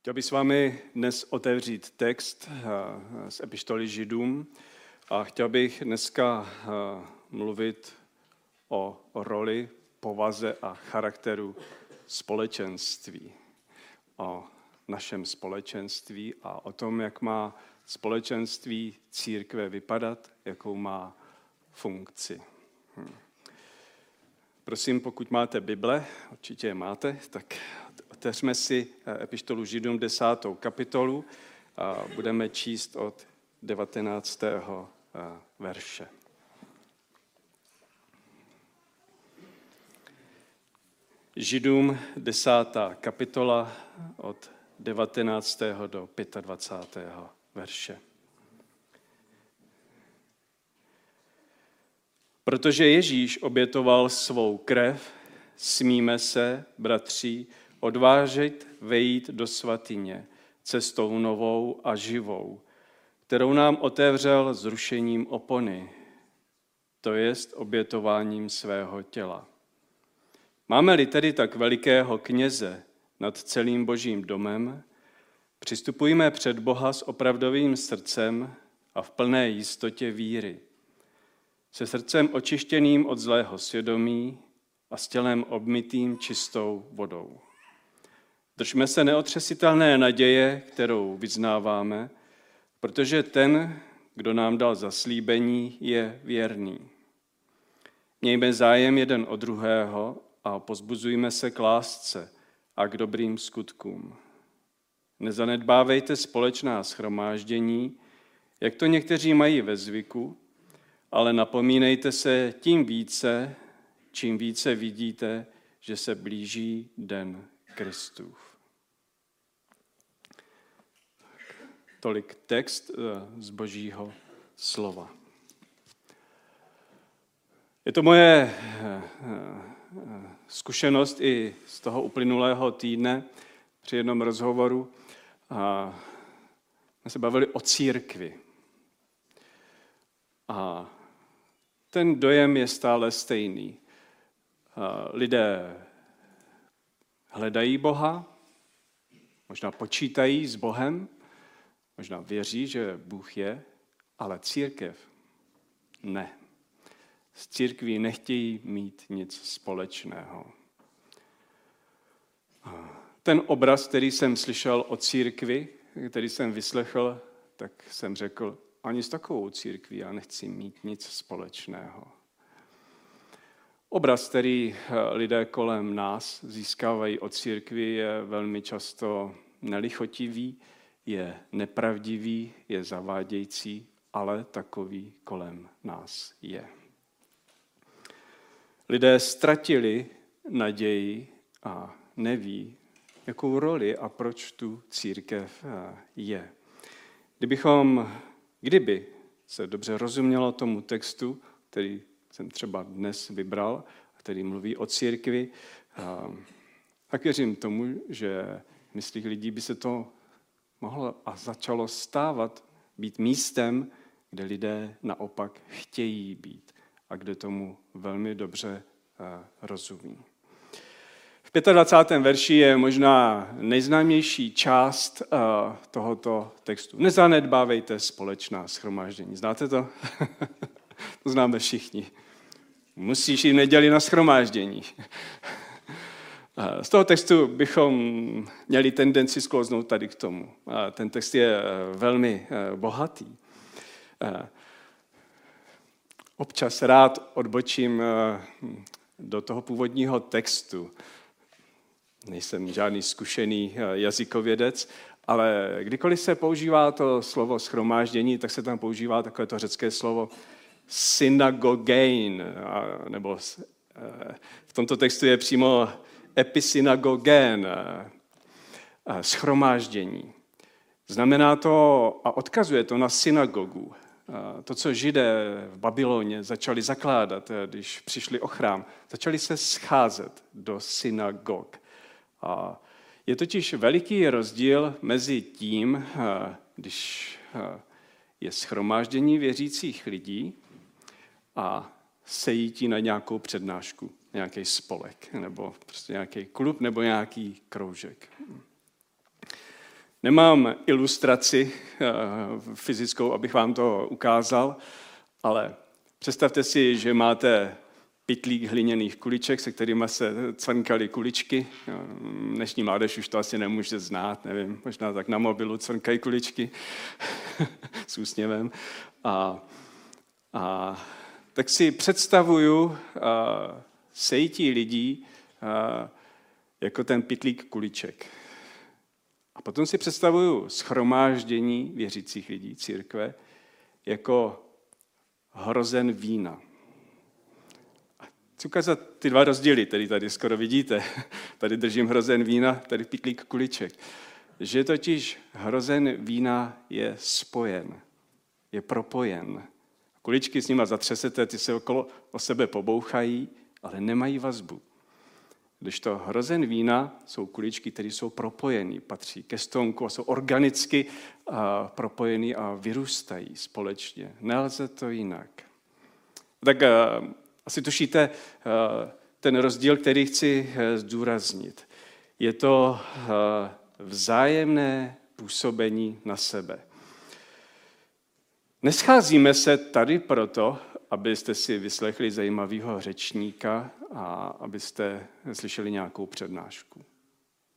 Chtěl bych s vámi dnes otevřít text eh, z epištoly Židům a chtěl bych dneska eh, mluvit o roli, povaze a charakteru společenství. O našem společenství a o tom, jak má společenství církve vypadat, jakou má funkci. Hm. Prosím, pokud máte Bible, určitě je máte, tak otevřme si eh, epištolu Židům 10. kapitolu a budeme číst od 19. Eh, verše. Židům 10. kapitola od 19. do 25. verše. Protože Ježíš obětoval svou krev, smíme se, bratři, odvážet vejít do svatyně cestou novou a živou, kterou nám otevřel zrušením opony, to jest obětováním svého těla. Máme-li tedy tak velikého kněze nad celým božím domem, přistupujme před Boha s opravdovým srdcem a v plné jistotě víry. Se srdcem očištěným od zlého svědomí a s tělem obmytým čistou vodou. Držme se neotřesitelné naděje, kterou vyznáváme, protože ten, kdo nám dal zaslíbení, je věrný. Mějme zájem jeden o druhého a pozbuzujme se k lásce a k dobrým skutkům. Nezanedbávejte společná schromáždění, jak to někteří mají ve zvyku, ale napomínejte se tím více, čím více vidíte, že se blíží den Kristův. Tolik text eh, z Božího slova. Je to moje eh, eh, zkušenost i z toho uplynulého týdne při jednom rozhovoru. A jsme se bavili o církvi. A ten dojem je stále stejný. Lidé hledají Boha, možná počítají s Bohem, Možná věří, že Bůh je, ale církev ne. S církví nechtějí mít nic společného. Ten obraz, který jsem slyšel o církvi, který jsem vyslechl, tak jsem řekl, ani s takovou církví já nechci mít nic společného. Obraz, který lidé kolem nás získávají od církvy, je velmi často nelichotivý, je nepravdivý, je zavádějící, ale takový kolem nás je. Lidé ztratili naději a neví, jakou roli a proč tu církev eh, je. Kdybychom, kdyby se dobře rozumělo tomu textu, který jsem třeba dnes vybral, který mluví o církvi, eh, tak věřím tomu, že myslích lidí by se to mohlo a začalo stávat být místem, kde lidé naopak chtějí být a kde tomu velmi dobře eh, rozumí. V 25. verši je možná nejznámější část eh, tohoto textu. Nezanedbávejte společná schromáždění. Znáte to? to známe všichni. Musíš jít neděli na schromáždění. Z toho textu bychom měli tendenci sklouznout tady k tomu. Ten text je eh, velmi eh, bohatý. Eh, občas rád odbočím do toho původního textu. Nejsem žádný zkušený jazykovědec, ale kdykoliv se používá to slovo schromáždění, tak se tam používá takové to řecké slovo synagogein, nebo v tomto textu je přímo episynagogén, eh, eh, schromáždění. Znamená to a odkazuje to na synagogu. Eh, to, co židé v Babyloně začali zakládat, když přišli o chrám, začali se scházet do synagog. A je totiž veliký rozdíl mezi tím, když je schromáždění věřících lidí a sejítí na nějakou přednášku nějaký spolek, nebo prostě nějaký klub, nebo nějaký kroužek. Nemám ilustraci eh, fyzickou, abych vám to ukázal, ale představte si, že máte pitlík hliněných kuliček, se kterými se cvrnkaly kuličky. Dnešní mládež už to asi nemůže znát, nevím, možná tak na mobilu cvrnkají kuličky s úsměvem. A, a tak si představuju a, sejtí lidí a, jako ten pitlík kuliček. A potom si představuju schromáždění věřících lidí, církve, jako hrozen vína. Chci ukázat ty dva rozdíly, který tady skoro vidíte. Tady držím hrozen vína, tady pitlík kuliček. Že totiž hrozen vína je spojen, je propojen. Kuličky s nima zatřesete, ty se okolo o sebe pobouchají, ale nemají vazbu. Když to hrozen vína jsou kuličky, které jsou propojeny, patří ke stonku a jsou organicky a propojeny a vyrůstají společně. Nelze to jinak. Tak asi tušíte ten rozdíl, který chci e, zdůraznit. Je to vzájemné působení na sebe. Nescházíme se tady proto, abyste si vyslechli zajímavého řečníka a abyste slyšeli nějakou přednášku.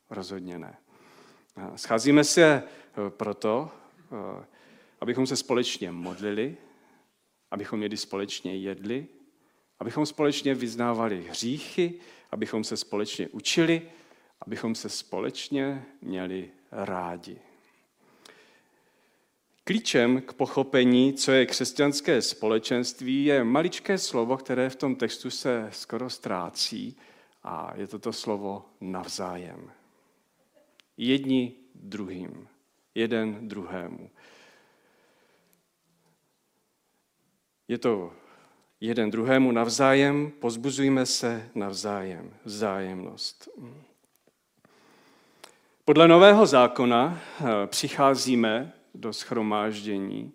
Rozhodně ne. Scházíme se eh, proto, eh, abychom se společně modlili, abychom jedi společně jedli, abychom společně vyznávali hříchy, abychom se společně učili, abychom se společně měli rádi. Klíčem k pochopení, co je křesťanské společenství, je maličké slovo, které v tom textu se skoro ztrácí a je to to slovo navzájem. Jedni druhým, jeden druhému. Je to jeden druhému navzájem, pozbuzujme se navzájem, vzájemnost. Podle nového zákona eh, přicházíme do schromáždění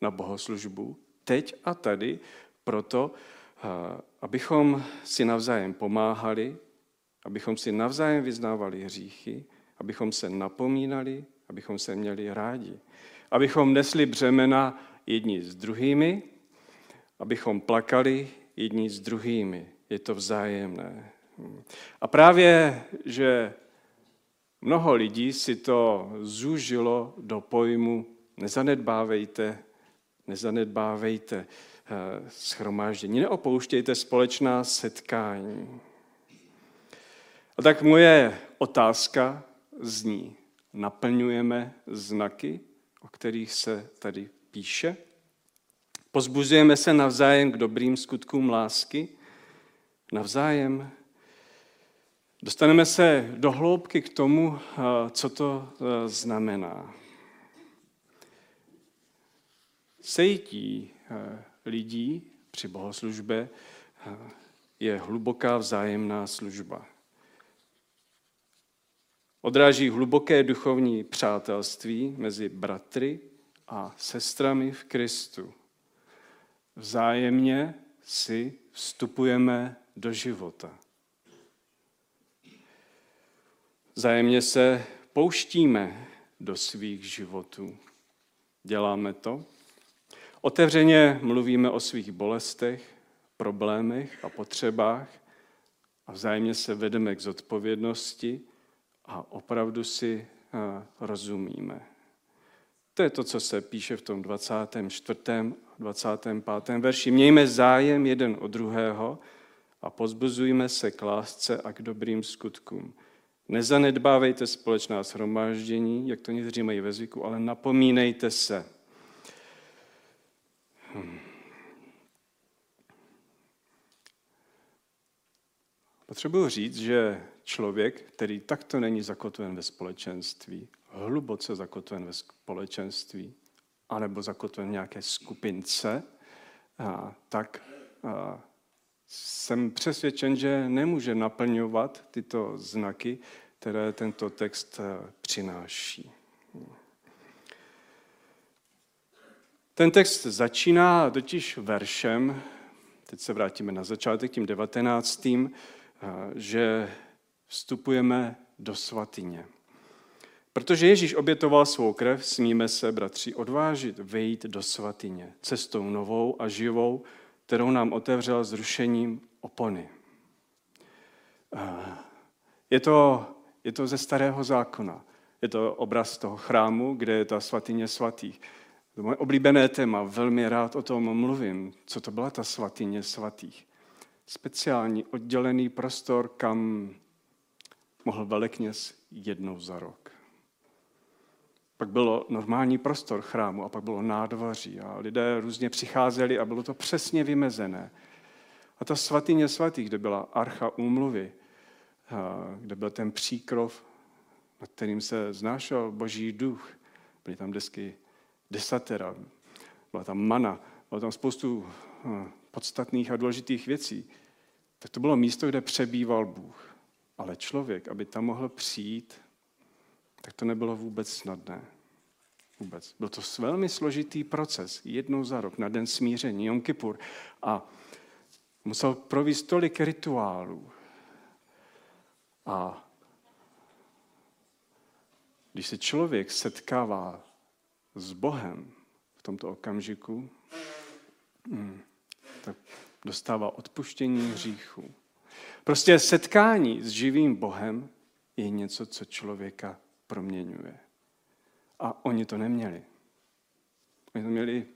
na bohoslužbu teď a tady proto, eh, abychom si navzájem pomáhali, abychom si navzájem vyznávali hříchy, abychom se napomínali, abychom se měli rádi, abychom nesli břemena jedni s druhými, abychom plakali jedni s druhými. Je to vzájemné. A právě, že Mnoho lidí si to zúžilo do pojmu nezanedbávejte, nezanedbávejte eh, schromáždění, neopouštějte společná setkání. A tak moje otázka zní, naplňujeme znaky, o kterých se tady píše? Pozbuzujeme se navzájem k dobrým skutkům lásky? Navzájem Dostaneme se do hloubky k tomu, eh, co to eh, znamená. Sejtí eh, lidí při bohoslužbě je hluboká vzájemná služba. Odráží hluboké duchovní přátelství mezi bratry a sestrami v Kristu. Vzájemně si vstupujeme do života. Zájemně se pouštíme do svých životů. Děláme to. Otevřeně mluvíme o svých bolestech, problémech a potřebách a vzájemně se vedeme k zodpovědnosti a opravdu si eh, rozumíme. To je to, co se píše v tom 24. 25. verši. Mějme zájem jeden o druhého a pozbuzujme se k lásce a k dobrým skutkům. Nezanedbávejte společná shromáždění, jak to někteří mají ve zvyku, ale napomínejte se. Hmm. Potřebuji říct, že člověk, který takto není zakotven ve společenství, hluboce zakotven ve společenství, anebo zakotven v nějaké skupince, tak jsem přesvědčen, že nemůže naplňovat tyto znaky, které tento text eh, přináší. Ten text začíná totiž veršem, teď se vrátíme na začátek, tím devatenáctým, eh, že vstupujeme do svatyně. Protože Ježíš obětoval svou krev, smíme se, bratři, odvážit, vejít do svatyně, cestou novou a živou, kterou nám otevřel zrušením opony. Je to, je to ze starého zákona. Je to obraz toho chrámu, kde je ta svatyně svatých. To je moje oblíbené téma, velmi rád o tom mluvím. Co to byla ta svatyně svatých? Speciální oddělený prostor, kam mohl velekněz jednou za rok. Pak bylo normální prostor chrámu a pak bylo nádvoří a lidé různě přicházeli a bylo to přesně vymezené. A ta svatyně svatých, kde byla archa úmluvy, kde byl ten příkrov, nad kterým se znášel boží duch, byly tam desky desatera, byla tam mana, bylo tam spoustu podstatných a důležitých věcí, tak to bylo místo, kde přebýval Bůh. Ale člověk, aby tam mohl přijít, tak to nebylo vůbec snadné. Vůbec. Byl to velmi složitý proces, jednou za rok, na den smíření, Jom Kippur. A musel províst tolik rituálů. A když se člověk setkává s Bohem v tomto okamžiku, hmm, tak dostává odpuštění hříchu. Prostě setkání s živým Bohem je něco, co člověka proměňuje. A oni to neměli. Oni to měli,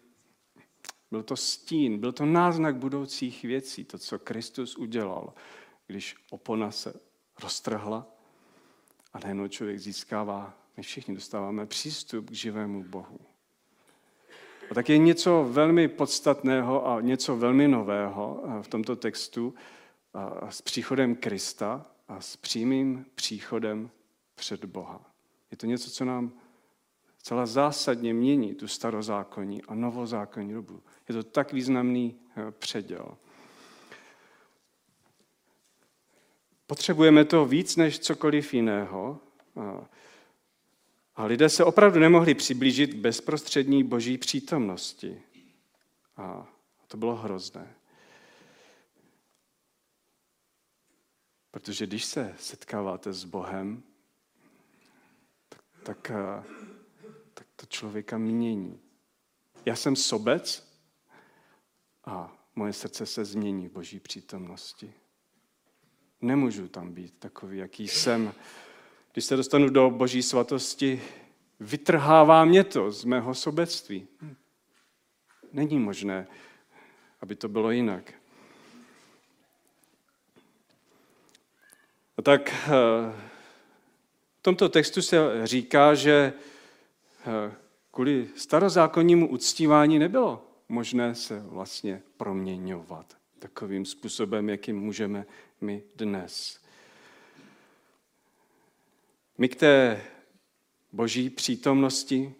byl to stín, byl to náznak budoucích věcí, to, co Kristus udělal, když opona se roztrhla a najednou člověk získává, my všichni dostáváme přístup k živému Bohu. A tak je něco velmi podstatného a něco velmi nového v tomto textu s příchodem Krista a s přímým příchodem před Boha. Je to něco, co nám celá zásadně mění tu starozákonní a novozákonní dobu. Je to tak významný eh, předěl. Potřebujeme to víc než cokoliv jiného. A lidé se opravdu nemohli přiblížit k bezprostřední boží přítomnosti. A to bylo hrozné. Protože když se setkáváte s Bohem, tak, tak, eh, tak to člověka mění. Já jsem sobec a moje srdce se změní v boží přítomnosti. Nemůžu tam být takový, jaký jsem. Když se dostanu do boží svatosti, vytrhává mě to z mého sobectví. Není možné, aby to bylo jinak. A tak eh, tomto textu se říká, že eh, kvůli starozákonnímu uctívání nebylo možné se vlastně proměňovat takovým způsobem, jakým můžeme my dnes. My k té boží přítomnosti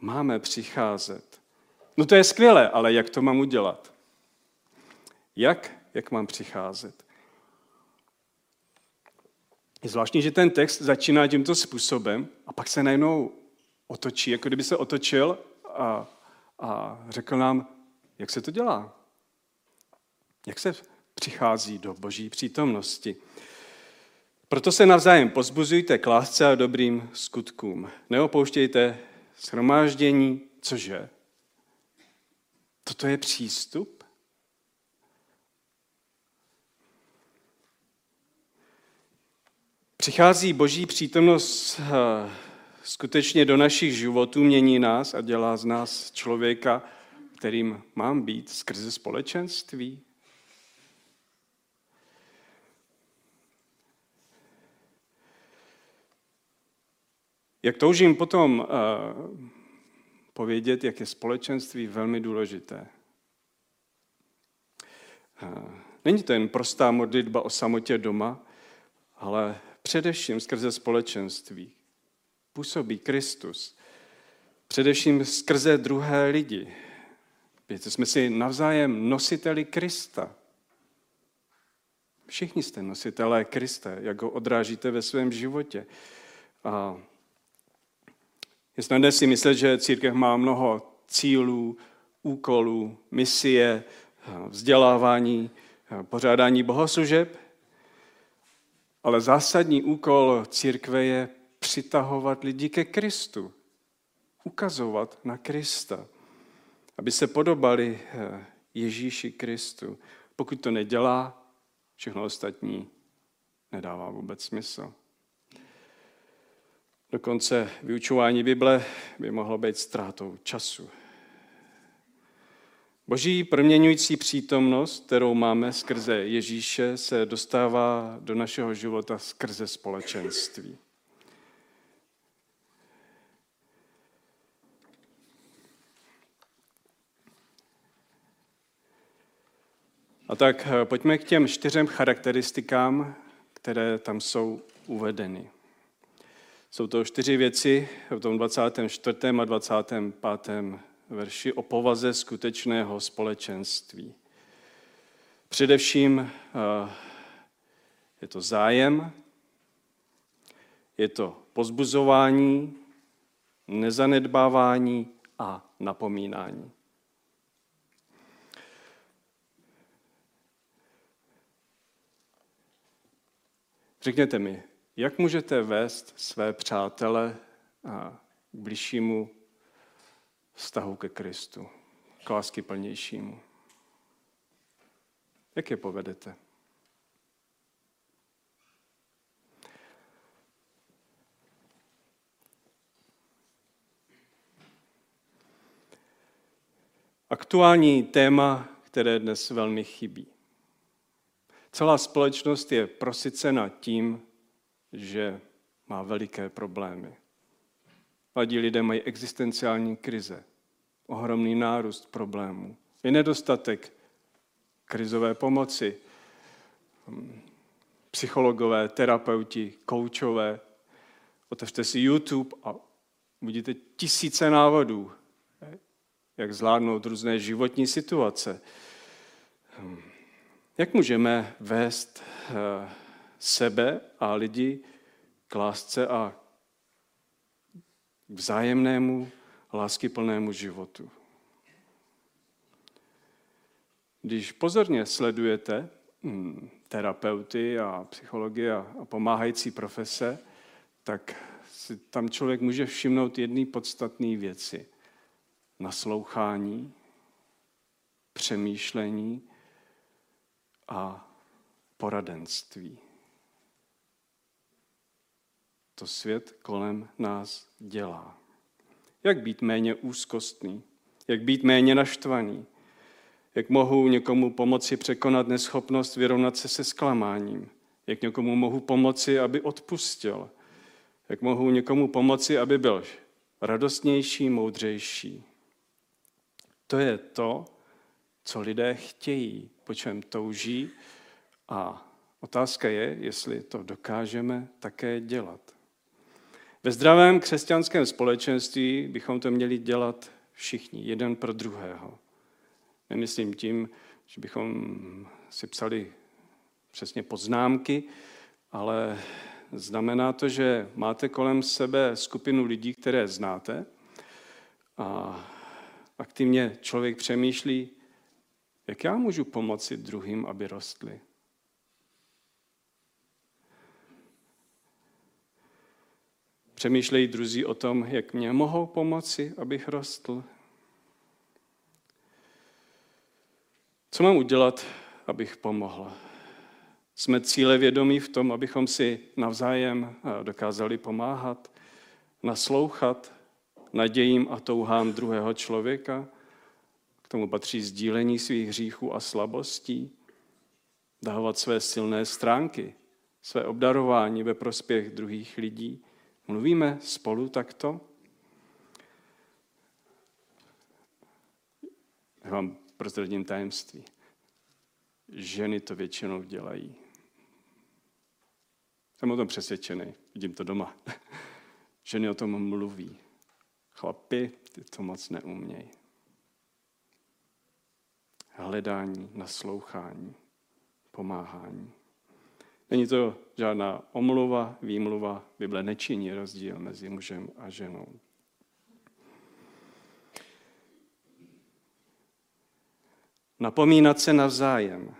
máme přicházet. No to je skvělé, ale jak to mám udělat? Jak? Jak mám přicházet? Je zvláštní, že ten text začíná tímto způsobem a pak se najednou otočí, jako kdyby se otočil a, a řekl nám, jak se to dělá. Jak se přichází do boží přítomnosti. Proto se navzájem pozbuzujte k lásce a dobrým skutkům. Neopouštějte shromáždění, cože? Toto je přístup? Přichází boží přítomnost eh, skutečně do našich životů, mění nás a dělá z nás člověka, kterým mám být skrze společenství. Jak toužím potom uh, povědět, jak je společenství velmi důležité. Uh, není to jen prostá modlitba o samotě doma, ale především skrze společenství. Působí Kristus. Především skrze druhé lidi. Víte, jsme si navzájem nositeli Krista. Všichni jste nositelé Krista, jak ho odrážíte ve svém životě. A je snadné si myslet, že církev má mnoho cílů, úkolů, misie, vzdělávání, pořádání bohoslužeb, ale zásadní úkol církve je přitahovat lidi ke Kristu. Ukazovat na Krista. Aby se podobali eh, Ježíši Kristu. Pokud to nedělá, všechno ostatní nedává vůbec smysl. Dokonce vyučování Bible by mohlo být ztrátou času. Boží proměňující přítomnost, kterou máme skrze Ježíše, se dostává do našeho života skrze společenství. A tak eh, pojďme k těm čtyřem charakteristikám, které tam jsou uvedeny. Jsou to čtyři věci v tom 24. a 25. verši o povaze skutečného společenství. Především eh, je to zájem, je to pozbuzování, nezanedbávání a napomínání. Řekněte mi, jak můžete vést své přátele a k bližšímu vztahu ke Kristu, k lásky plnějšímu? Jak je povedete? Aktuální téma, které dnes velmi chybí. Celá společnost je prosycena tím, že má veliké problémy. Mladí lidé mají existenciální krize, ohromný nárůst problémů. Je nedostatek krizové pomoci, psychologové, terapeuti, koučové. Otevřte si YouTube a uvidíte tisíce návodů, jak zvládnout různé životní situace. Jak můžeme vést eh, sebe a lidi k lásce a k vzájemnému láskyplnému životu? Když pozorně sledujete hm, terapeuty a psychologie a pomáhající profese, tak si tam člověk může všimnout jedné podstatné věci. Naslouchání, přemýšlení a poradenství. To svět kolem nás dělá. Jak být méně úzkostný, jak být méně naštvaný, jak mohu někomu pomoci překonat neschopnost vyrovnat se se zklamáním, jak někomu mohu pomoci, aby odpustil, jak mohu někomu pomoci, aby byl radostnější, moudřejší. To je to, co lidé chtějí, po čem touží a otázka je, jestli to dokážeme také dělat. Ve zdravém křesťanském společenství bychom to měli dělat všichni, jeden pro druhého. Nemyslím tím, že bychom si psali přesně poznámky, ale znamená to, že máte kolem sebe skupinu lidí, které znáte a aktivně člověk přemýšlí, jak já můžu pomoci druhým, aby rostli. Přemýšlejí druzí o tom, jak mě mohou pomoci, abych rostl. Co mám udělat, abych pomohl? Jsme cíle vědomí v tom, abychom si navzájem eh, dokázali pomáhat, naslouchat nadějím a touhám druhého člověka. K tomu patří sdílení svých hříchů a slabostí, dávat své silné stránky, své obdarování ve prospěch druhých lidí. Mluvíme spolu takto? Já vám prozradím tajemství. Ženy to většinou dělají. Jsem o tom přesvědčený, vidím to doma. Ženy o tom mluví. Chlapi ty to moc neumějí. Hledání, naslouchání, pomáhání. Není to žádná omluva, výmluva. Bible nečiní rozdíl mezi mužem a ženou. Napomínat se navzájem.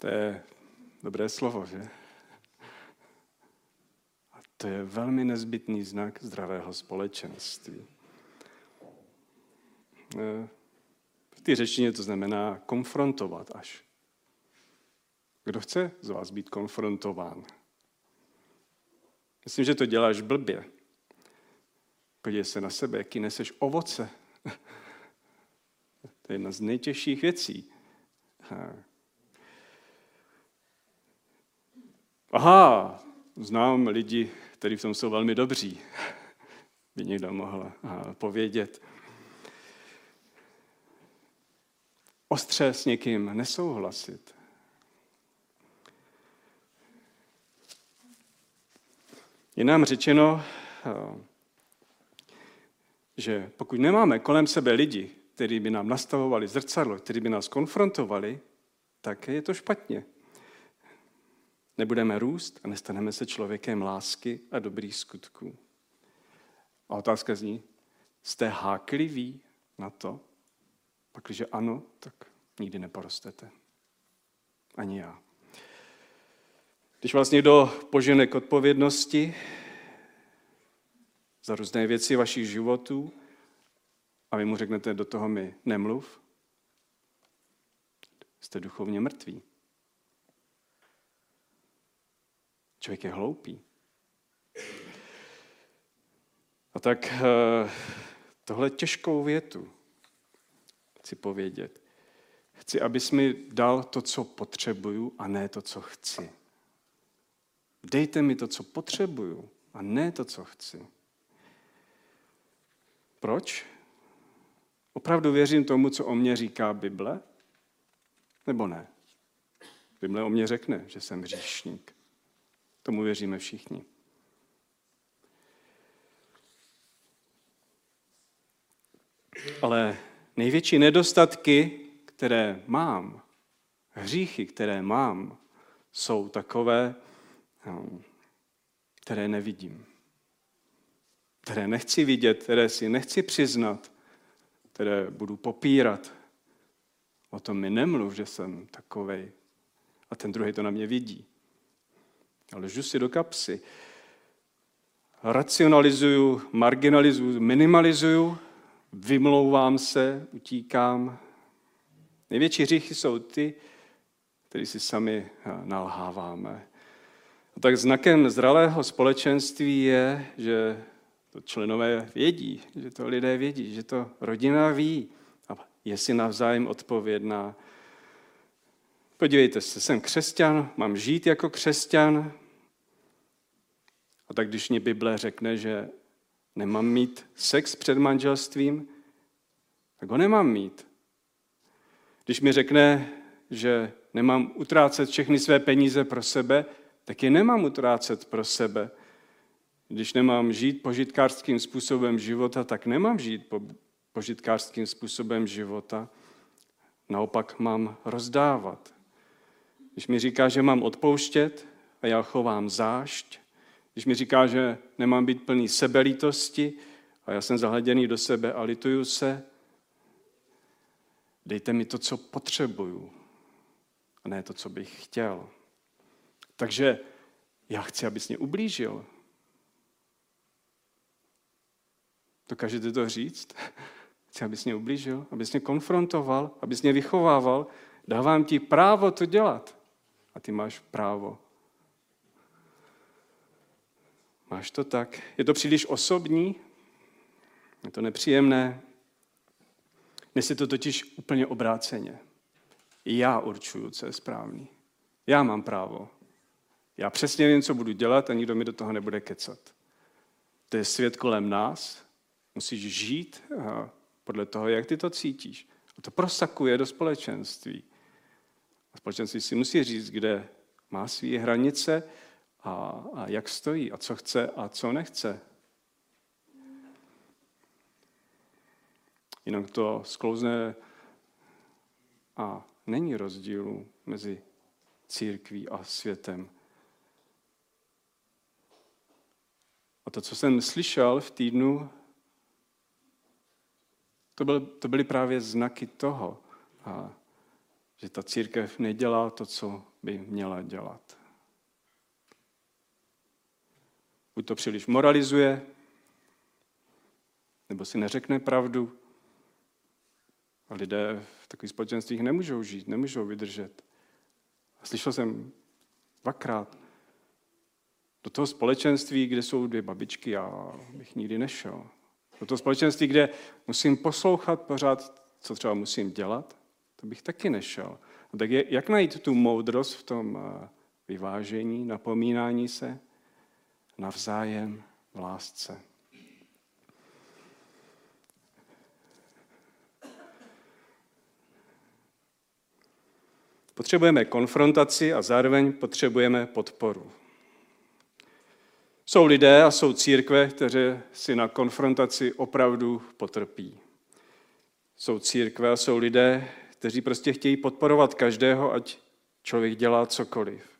To je dobré slovo, že? A to je velmi nezbytný znak zdravého společenství. Eh, té řečtině to znamená konfrontovat až. Kdo chce z vás být konfrontován? Myslím, že to děláš blbě. Podívej se na sebe, jaký neseš ovoce. To je jedna z nejtěžších věcí. Aha, znám lidi, kteří v tom jsou velmi dobří, by někdo mohl povědět. Ostře s někým nesouhlasit. Je nám řečeno, že pokud nemáme kolem sebe lidi, kteří by nám nastavovali zrcadlo, kteří by nás konfrontovali, tak je to špatně. Nebudeme růst a nestaneme se člověkem lásky a dobrých skutků. A otázka zní, jste hákliví na to? Pak, když ano, tak nikdy neporostete. Ani já. Když vás někdo požene k odpovědnosti za různé věci vašich životů a vy mu řeknete, do toho mi nemluv, jste duchovně mrtví. Člověk je hloupý. A tak eh, tohle těžkou větu chci povědět. Chci, abys mi dal to, co potřebuju, a ne to, co chci. Dejte mi to, co potřebuju, a ne to, co chci. Proč? Opravdu věřím tomu, co o mě říká Bible? Nebo ne? Bible o mě řekne, že jsem hříšník. Tomu věříme všichni. Ale největší nedostatky, které mám, hříchy, které mám, jsou takové, no, které nevidím. Které nechci vidět, které si nechci přiznat, které budu popírat. O tom mi nemluv, že jsem takovej. A ten druhý to na mě vidí. Ale žu si do kapsy. Racionalizuju, marginalizuju, minimalizuju, vymlouvám se, utíkám. Největší hříchy jsou ty, které si sami nalháváme. A tak znakem zralého společenství je, že to členové vědí, že to lidé vědí, že to rodina ví a je si navzájem odpovědná. Podívejte se, jsem křesťan, mám žít jako křesťan. A tak když mě Bible řekne, že nemám mít sex před manželstvím, tak ho nemám mít. Když mi řekne, že nemám utrácet všechny své peníze pro sebe, tak je nemám utrácet pro sebe. Když nemám žít požitkářským způsobem života, tak nemám žít požitkářským způsobem života. Naopak mám rozdávat. Když mi říká, že mám odpouštět a já chovám zášť, když mi říká, že nemám být plný sebelítosti a já jsem zahleděný do sebe a lituju se, dejte mi to, co potřebuju, a ne to, co bych chtěl. Takže já chci, abys mě ublížil. Dokážete to říct? Chci, abys mě ublížil, abys mě konfrontoval, abys mě vychovával. Dávám ti právo to dělat. A ty máš právo. Máš to tak? Je to příliš osobní? Je to nepříjemné? Dnes je to totiž úplně obráceně. Já určuju, co je správný. Já mám právo. Já přesně vím, co budu dělat a nikdo mi do toho nebude kecat. To je svět kolem nás, Musíš žít podle toho, jak ty to cítíš. A to prosakuje do společenství. A společenství si musí říct, kde má své hranice a, a jak stojí a co chce a co nechce. Jinak to sklouzne a není rozdílu mezi církví a světem. A to, co jsem slyšel v týdnu to, byl, to byly právě znaky toho, a, že ta církev nedělá to, co by měla dělat. Buď to příliš moralizuje, nebo si neřekne pravdu. A lidé v takových společenstvích nemůžou žít, nemůžou vydržet. A slyšel jsem dvakrát, do toho společenství, kde jsou dvě babičky, já bych nikdy nešel. Do toho společenství, kde musím poslouchat pořád, co třeba musím dělat, to bych taky nešel. A tak je, jak najít tu moudrost v tom eh, vyvážení, napomínání se navzájem v lásce? Potřebujeme konfrontaci a zároveň potřebujeme podporu. Jsou lidé a jsou církve, které si na konfrontaci opravdu potrpí. Jsou církve a jsou lidé, kteří prostě chtějí podporovat každého, ať člověk dělá cokoliv.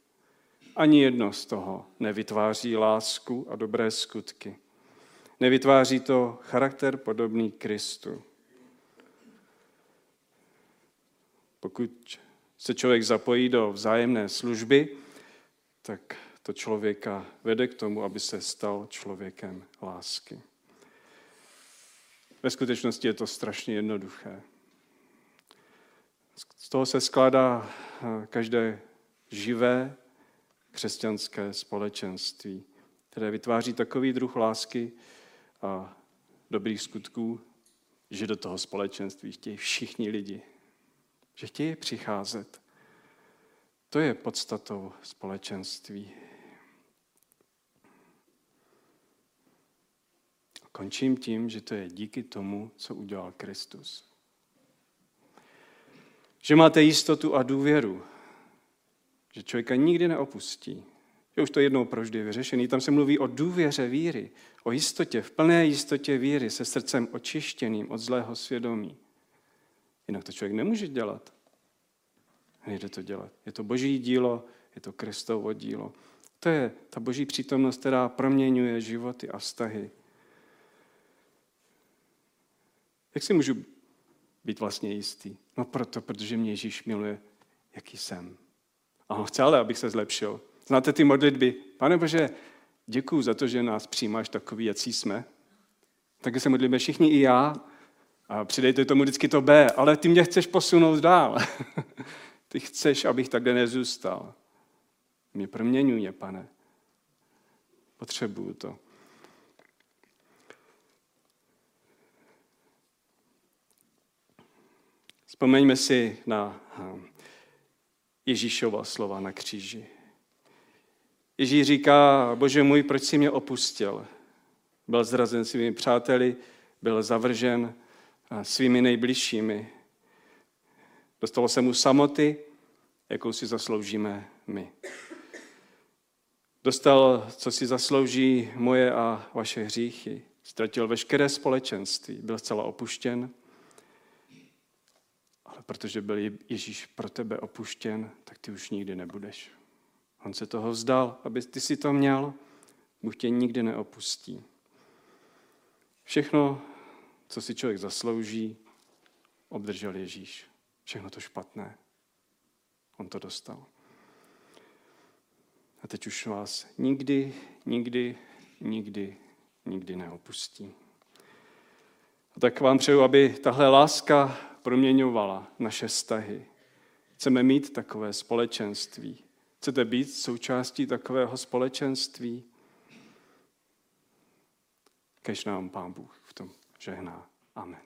Ani jedno z toho nevytváří lásku a dobré skutky. Nevytváří to charakter podobný Kristu. Pokud se člověk zapojí do vzájemné služby, tak to člověka vede k tomu, aby se stal člověkem lásky. Ve skutečnosti je to strašně jednoduché. Z toho se skládá eh, každé živé křesťanské společenství, které vytváří takový druh lásky a dobrých skutků, že do toho společenství chtějí všichni lidi, že chtějí přicházet. To je podstatou společenství. Končím tím, že to je díky tomu, co udělal Kristus. Že máte jistotu a důvěru, že člověka nikdy neopustí. Že už to jednou proždy je vyřešený. Tam se mluví o důvěře víry, o jistotě, v plné jistotě víry, se srdcem očištěným od zlého svědomí. Jinak to člověk nemůže dělat. Nejde to dělat. Je to boží dílo, je to Kristovo dílo. To je ta boží přítomnost, která proměňuje životy a vztahy. Jak si můžu být vlastně jistý? No proto, protože mě Ježíš miluje, jaký jsem. A on ale, abych se zlepšil. Znáte ty modlitby? Pane Bože, děkuji za to, že nás přijímáš takový, jaký jsme. Taky se modlíme všichni i já. A přidejte tomu vždycky to B, ale ty mě chceš posunout dál. ty chceš, abych takhle nezůstal. Mě proměňuje, pane. Potřebuju to. Vzpomeňme si na hm, Ježíšova slova na kříži. Ježíš říká, bože můj, proč jsi mě opustil? Byl zrazen svými přáteli, byl zavržen svými nejbližšími. Dostalo se mu samoty, jakou si zasloužíme my. Dostal, co si zaslouží moje a vaše hříchy. Ztratil veškeré společenství, byl zcela opuštěn protože byl Ježíš pro tebe opuštěn, tak ty už nikdy nebudeš. On se toho vzdal, aby ty si to měl, Bůh tě nikdy neopustí. Všechno, co si člověk zaslouží, obdržel Ježíš. Všechno to špatné. On to dostal. A teď už vás nikdy, nikdy, nikdy, nikdy neopustí. A tak vám přeju, aby tahle láska proměňovala naše vztahy. Chceme mít takové společenství. Chcete být součástí takového společenství? Kež nám Pán Bůh v tom žehná. Amen.